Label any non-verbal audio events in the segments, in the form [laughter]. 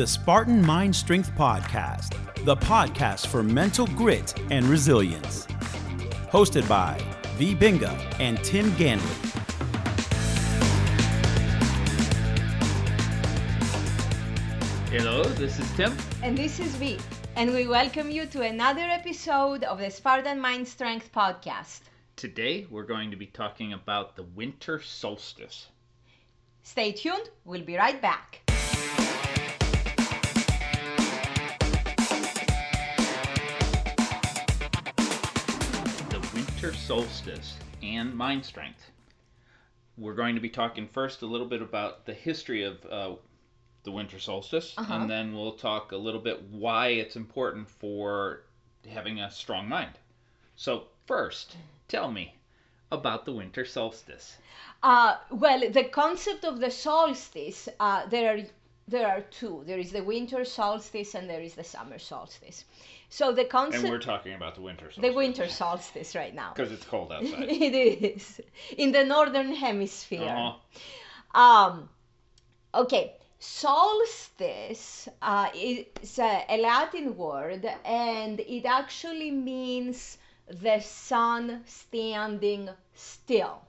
the Spartan Mind Strength Podcast, the podcast for mental grit and resilience. Hosted by V. Binga and Tim Ganley. Hello, this is Tim. And this is V. And we welcome you to another episode of the Spartan Mind Strength Podcast. Today we're going to be talking about the winter solstice. Stay tuned, we'll be right back. Winter solstice and mind strength. We're going to be talking first a little bit about the history of uh, the winter solstice, Uh-huh. and then we'll talk a little bit why it's important for having a strong mind. So, first, tell me about the winter solstice. Uh, well, the concept of the solstice, uh, there are there are two. There is the winter solstice and there is the summer solstice. So the concept. And we're talking about the winter solstice. the winter solstice right now. [laughs] Because it's cold outside. [laughs] it is in the northern hemisphere. Uh-huh. Um, okay, solstice uh, is a, a Latin word and it actually means the sun standing still.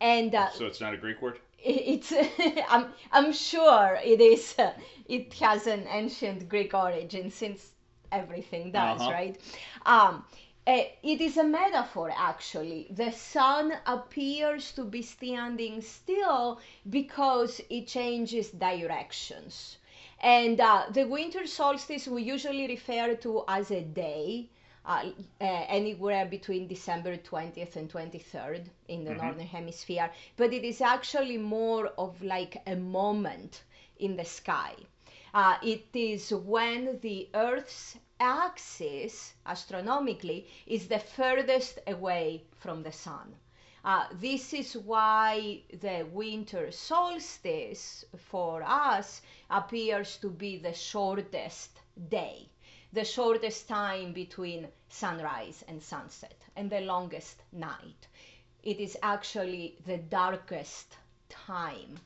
And uh, So it's not a Greek word? It's [laughs] I'm, I'm sure it is uh, it has an ancient greek origin since everything does Uh-huh. right? Um, uh, it is a metaphor actually. The sun appears to be standing still because it changes directions. And uh, the winter solstice we usually refer to as a day uh, uh, anywhere between December 20th and 23rd in the northern hemisphere, but it is actually more of like a moment in the sky. Uh, it is when the Earth's axis, astronomically, is the furthest away from the sun. Uh, this is why the winter solstice for us appears to be the shortest day the shortest time between sunrise and sunset and the longest night. It is actually the darkest time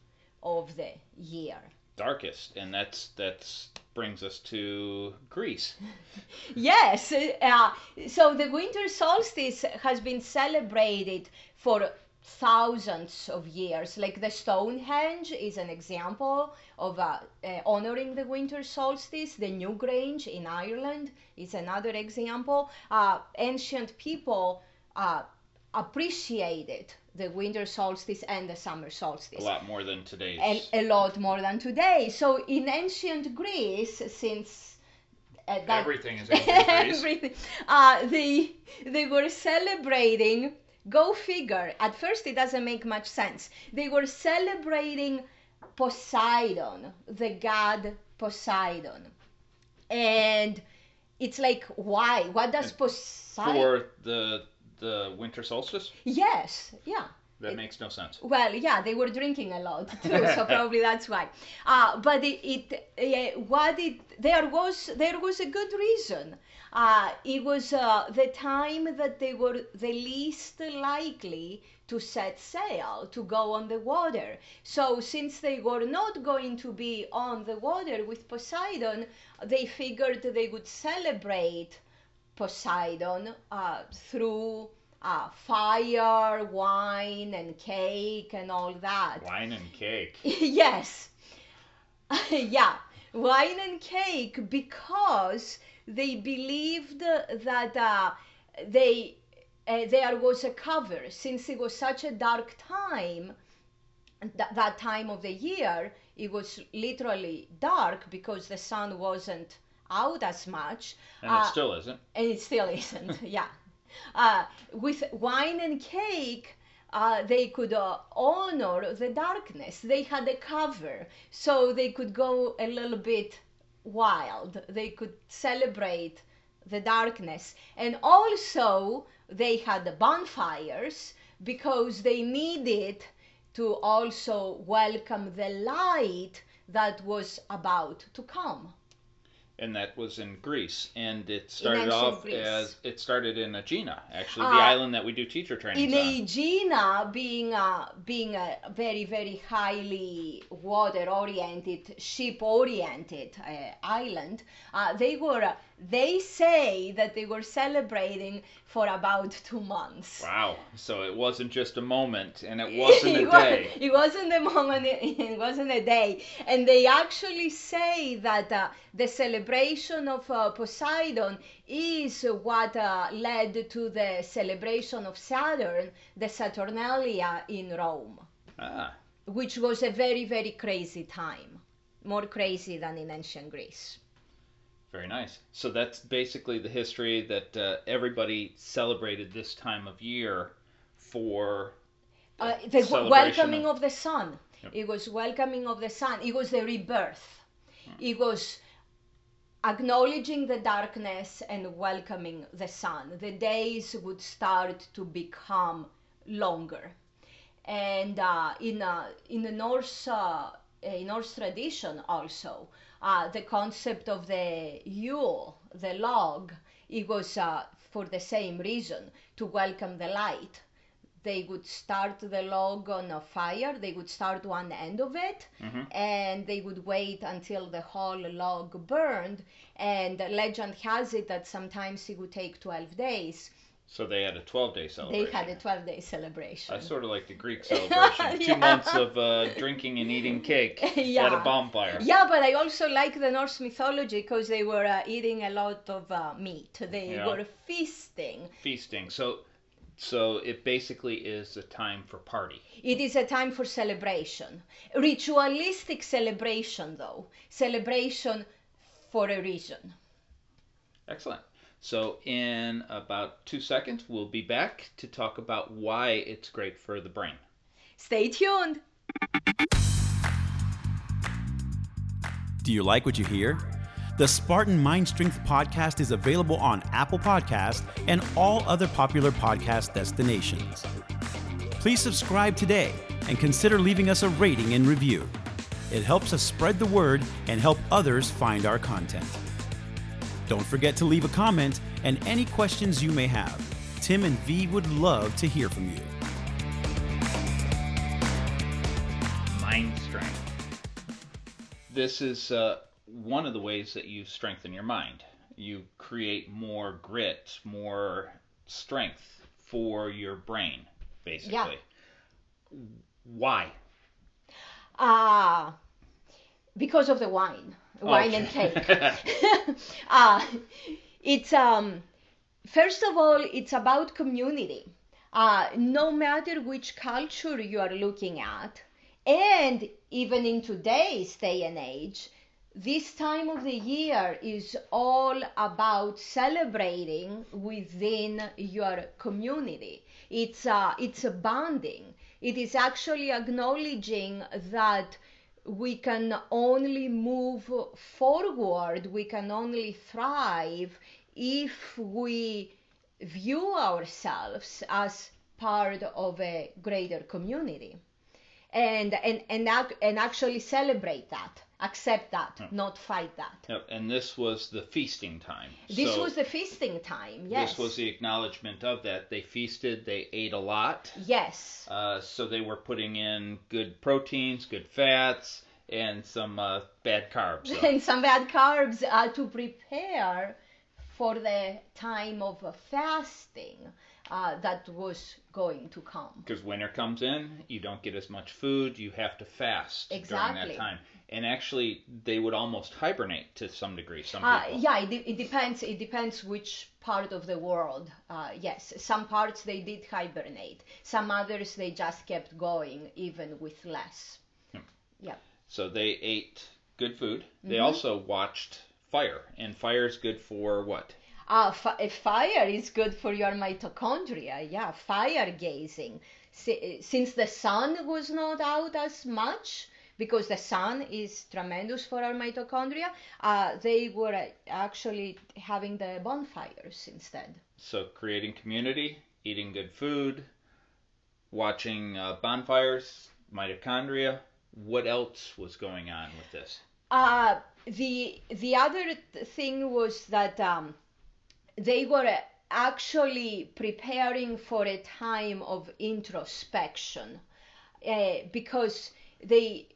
of the year. Darkest. And that's that's brings us to Greece. [laughs] Yes, uh, so the winter solstice has been celebrated for thousands of years. Like the Stonehenge is an example of uh, uh, honoring the winter solstice. The Newgrange in Ireland is another example. Uh, ancient people uh, appreciated the winter solstice and the summer solstice A lot more than today's. a, a lot more than today. So in ancient Greece, since uh, that, Everything is ancient [laughs] Greece. everything, uh, they they were celebrating. Go figure. At first, it doesn't make much sense. They were celebrating Poseidon, the god Poseidon, and it's like, why? What does Poseidon? For the the winter solstice? Yes, yeah. That It- makes no sense. Well, yeah, they were drinking a lot [laughs] too, so probably that's why. Uh, but it, it uh, what it there was there was a good reason. Uh, it was uh, the time that they were the least likely to set sail to go on the water. So since they were not going to be on the water with Poseidon, they figured they would celebrate Poseidon uh, through uh, fire, wine, and cake, and all that. Wine and cake. [laughs] yes. [laughs] yeah, wine and cake because they believed that uh, they uh, there was a cover since it was such a dark time th- that time of the year it was literally dark because the sun wasn't out as much And Uh, it still isn't. and it still isn't [laughs] yeah uh, with wine and cake uh, they could uh, honor the darkness. They had a cover so they could go a little bit wild. They could celebrate the darkness. And also they had bonfires because they needed to also welcome the light that was about to come and that was in Greece, and it started off Greece. as it started in Aegina, actually the Uh, island that we do teacher trainings in on. Aegina, being a being a very very highly water oriented, ship oriented uh, island, uh, they were they say that they were celebrating for about two months. Wow! So it wasn't just a moment, and it [laughs] wasn't a it, wa- day. it wasn't a moment. [laughs] It wasn't a day, and they actually say that uh, the celebration of uh, Poseidon is what uh, led to the celebration of Saturn, the Saturnalia in Rome, Ah, which was a very very crazy time, more crazy than in ancient Greece. Very nice. So that's basically the history that uh, everybody celebrated this time of year for. Uh, the welcoming of- of the sun. Yep. It was welcoming of the sun. It was the rebirth. It was acknowledging the darkness and welcoming the sun. The days would start to become longer. And uh, in uh, in the Norse uh, in Norse tradition also, uh, the concept of the Yule, the log, it was uh, for the same reason to welcome the light they would start the log on a fire they would start one end of it Mhm. and they would wait until the whole log burned and legend has it that sometimes it would take 12 days So they had a 12 day celebration. they had a 12 day celebration I sort of like the Greek [laughs] celebration. Two months of uh, drinking and eating cake [laughs] at a bonfire. yeah but i also like the norse mythology because they were uh, eating a lot of uh, meat they Yeah. were feasting Feasting. So, so it basically is a time for party. It is a time for celebration. Ritualistic celebration, though. Celebration for a reason. Excellent. So, in about two seconds, we'll be back to talk about why it's great for the brain. Stay tuned. Do you like what you hear? The Spartan Mind Strength podcast is available on Apple Podcast and all other popular podcast destinations. Please subscribe today and consider leaving us a rating and review. It helps us spread the word and help others find our content. Don't forget to leave a comment and any questions you may have. Tim and V would love to hear from you. Mind strength. This is uh, one of the ways that you strengthen your mind. You create more grit, more strength for your brain, basically. Yeah. Why? Uh, because of the wine, wine and cake. [laughs] [laughs] uh, it's um, first of all, it's about community. Uh, no matter which culture you are looking at, and even in today's day and age, this time of the year is all about celebrating within your community. It's a, it's a bonding. It is actually acknowledging that we can only move forward, we can only thrive if we view ourselves as part of a greater community. And and and, and actually celebrate that accept that not fight that Yep, and this was the feasting time. this So was the feasting time yes This was the acknowledgement of that. They feasted, they ate a lot. yes Uh, so they were putting in good proteins, good fats, and some uh, bad carbs. So. and some bad carbs uh, to prepare for the time of fasting uh, that was going to come Because winter comes in, you don't get as much food. You have to fast during that time. And actually, they would almost hibernate to some degree. Some Uh, people. yeah, it, it depends. It depends which part of the world. Uh, yes, some parts they did hibernate. Some others they just kept going even with less. Yeah. So they ate good food. They Mm-hmm. also watched fire, and fire is good for what? Uh, fi- fire is good for your mitochondria. Yeah, fire gazing. Si- since the sun was not out as much, because the sun is tremendous for our mitochondria, uh, they were actually having the bonfires instead. So creating community, eating good food, watching uh, bonfires, mitochondria. What else was going on with this? Uh, the the other thing was that um, they were actually preparing for a time of introspection uh, because they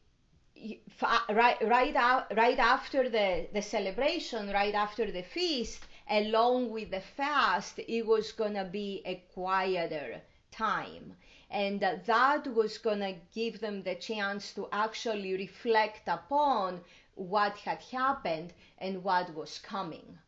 right right after the the celebration right after the feast along with the fast it was to be a quieter time. And that was to give them the chance to actually reflect upon what had happened and what was coming.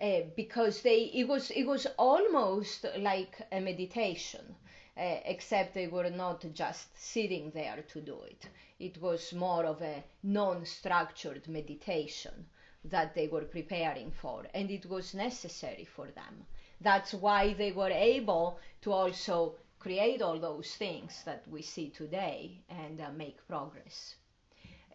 Uh, because they it was it was almost like a meditation uh, except they were not just sitting there to do it it was more of a non-structured meditation that they were preparing for and it was necessary for them that's why they were able to also create all those things that we see today and uh, make progress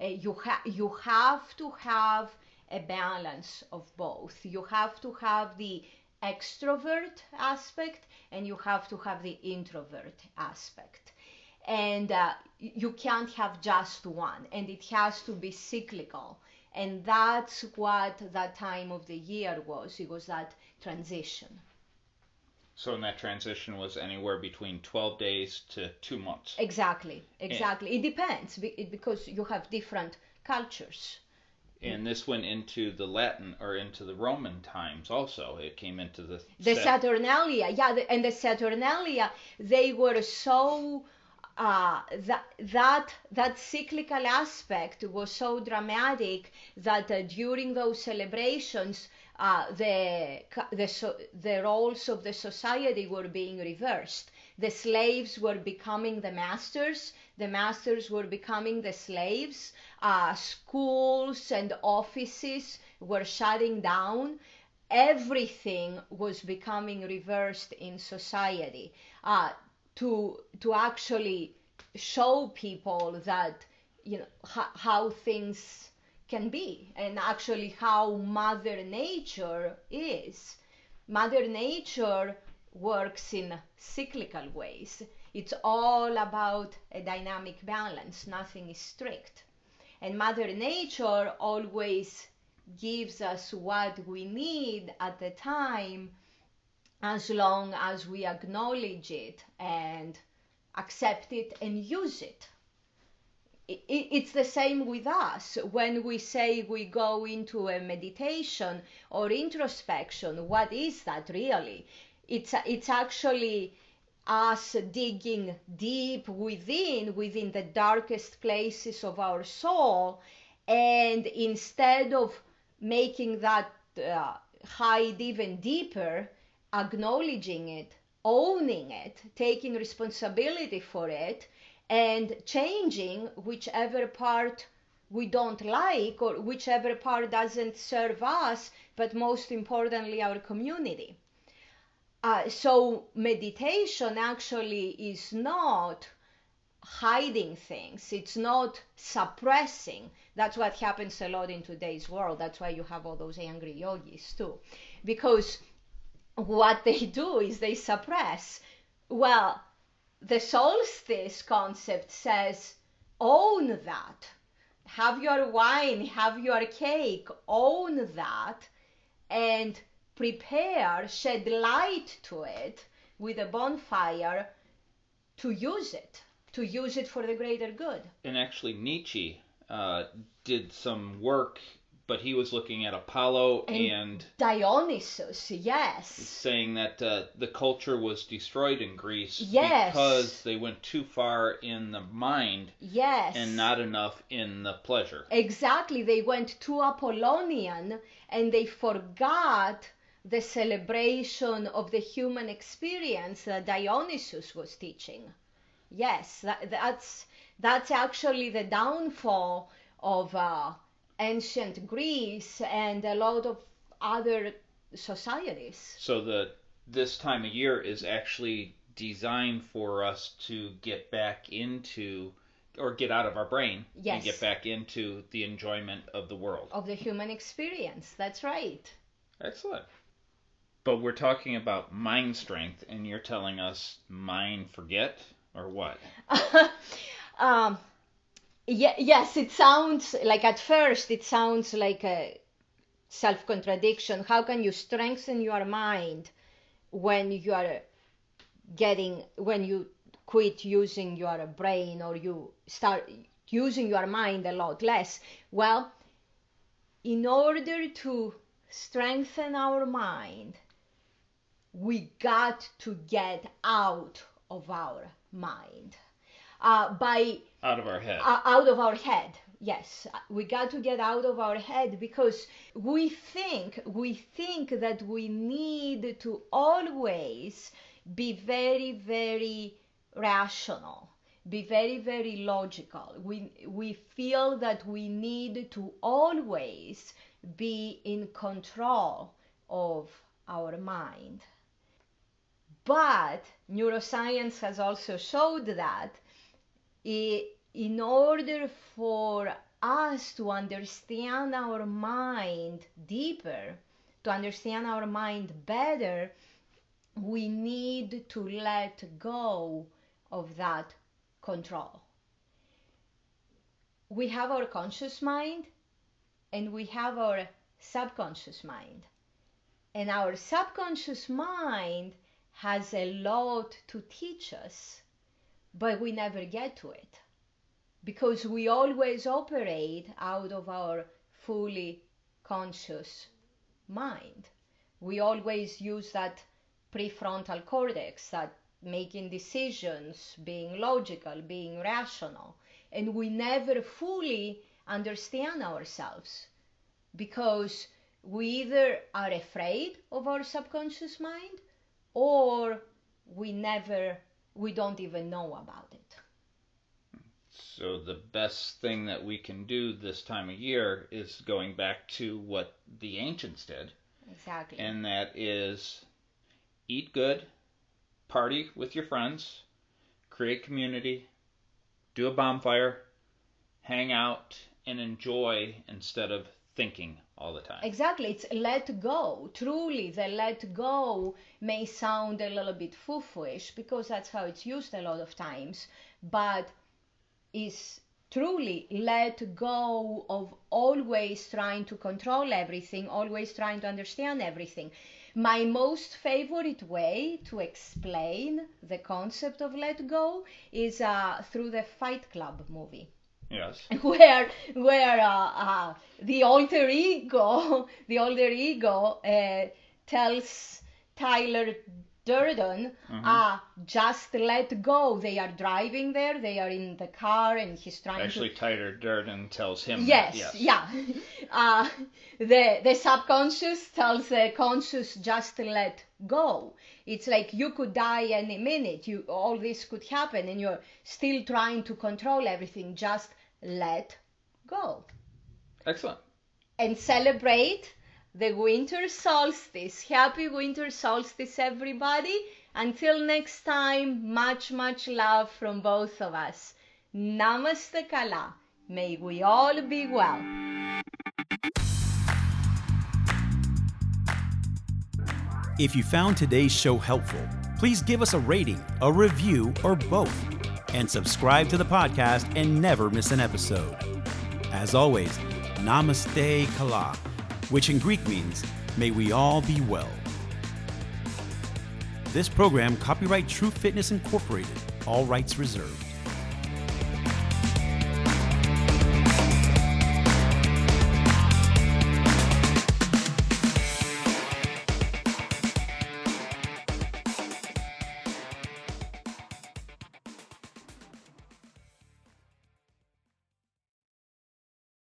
uh, you, ha- you have to have a balance of both. You have to have the extrovert aspect and you have to have the introvert aspect. And uh, you can't have just one, and it has to be cyclical. And that's what that time of the year was. It was that transition. So, in that transition was anywhere between 12 days to two months. Exactly, exactly. And it depends because you have different cultures. And this went into the Latin or into the Roman times also. It came into the the Saturnalia, yeah, the, and the Saturnalia they were so uh, that that that cyclical aspect was so dramatic that uh, during those celebrations uh, the the so, the roles of the society were being reversed. The slaves were becoming the masters. The masters were becoming the slaves. Uh, schools and offices were shutting down. Everything was becoming reversed in society uh, to to actually show people that you know how things can be and actually how Mother Nature is. Mother Nature works in cyclical ways. It's all about a dynamic balance, nothing is strict. And Mother Nature always gives us what we need at the time as long as we acknowledge it and accept it and use it. It's the same with us. When we say we go into a meditation or introspection what is that really? It's it's actually us digging deep within within the darkest places of our soul and instead of making that uh, hide even deeper acknowledging it owning it taking responsibility for it and changing whichever part we don't like or whichever part doesn't serve us, but most importantly, our community. Uh, so, meditation actually is not hiding things, it's not suppressing. That's what happens a lot in today's world. That's why you have all those angry yogis, too. Because what they do is they suppress. Well, the solstice concept says own that. Have your wine, have your cake, own that, and prepare, shed light to it with a bonfire to use it, to use it for the greater good. And actually, Nietzsche uh, did some work but he was looking at Apollo and, and Dionysus, yes. Saying that uh, the culture was destroyed in Greece yes. because they went too far in the mind yes. and not enough in the pleasure. Exactly. They went too Apollonian and they forgot the celebration of the human experience that Dionysus was teaching. Yes, that, that's that's actually the downfall of uh, ancient Greece and a lot of other societies. So the this time of year is actually designed for us to get back into or get out of our brain yes. and get back into the enjoyment of the world. Of the human experience. That's right. Excellent. But we're talking about mind strength and you're telling us mind forget or what? [laughs] um Yes, it sounds like at first it sounds like a self contradiction. How can you strengthen your mind when you are getting, when you quit using your brain or you start using your mind a lot less? Well, in order to strengthen our mind, we got to get out of our mind. Uh, by out of our head. Uh, out of our head. Yes, we got to get out of our head because we think we think that we need to always be very very rational, be very very logical. We we feel that we need to always be in control of our mind. But neuroscience has also showed that in order for us to understand our mind deeper, to understand our mind better, we need to let go of that control. We have our conscious mind and we have our subconscious mind. And our subconscious mind has a lot to teach us but we never get to it. Because we always operate out of our fully conscious mind. We always use that prefrontal cortex, that making decisions, being logical, being rational, and we never fully understand ourselves. Because we either are afraid of our subconscious mind or we never we don't even know about it. So the best thing that we can do this time of year is going back to what the ancients did. Exactly. And that is eat good, party with your friends, create community, do a bonfire, hang out, and enjoy instead of thinking all the time. Exactly. It's let go. Truly, the let go may sound a little bit foo-fooish because that's how it's used a lot of times, but is truly let go of always trying to control everything, always trying to understand everything. My most favorite way to explain the concept of let go is uh, through the Fight Club movie. Yes. [laughs] Where where uh, uh, the alter ego [laughs] the alter ego uh, tells Tyler Durden, mm-hmm. uh, just let go. They are driving there. They are in the car, and he's trying to. Actually, to. Tyler Durden tells him. Yes, that, yes. yeah. [laughs] Uh, the the subconscious tells the conscious just let go. It's like you could die any minute. You all this could happen, and you're still trying to control everything. Just let go. Excellent. And celebrate the winter solstice. Happy winter solstice, everybody. Until next time, much, much love from both of us. Namaste Kala. May we all be well. If you found today's show helpful, please give us a rating, a review, or both and subscribe to the podcast and never miss an episode. As always, Namaste Kala, which in Greek means, may we all be well. This program, copyright True Fitness Incorporated, all rights reserved.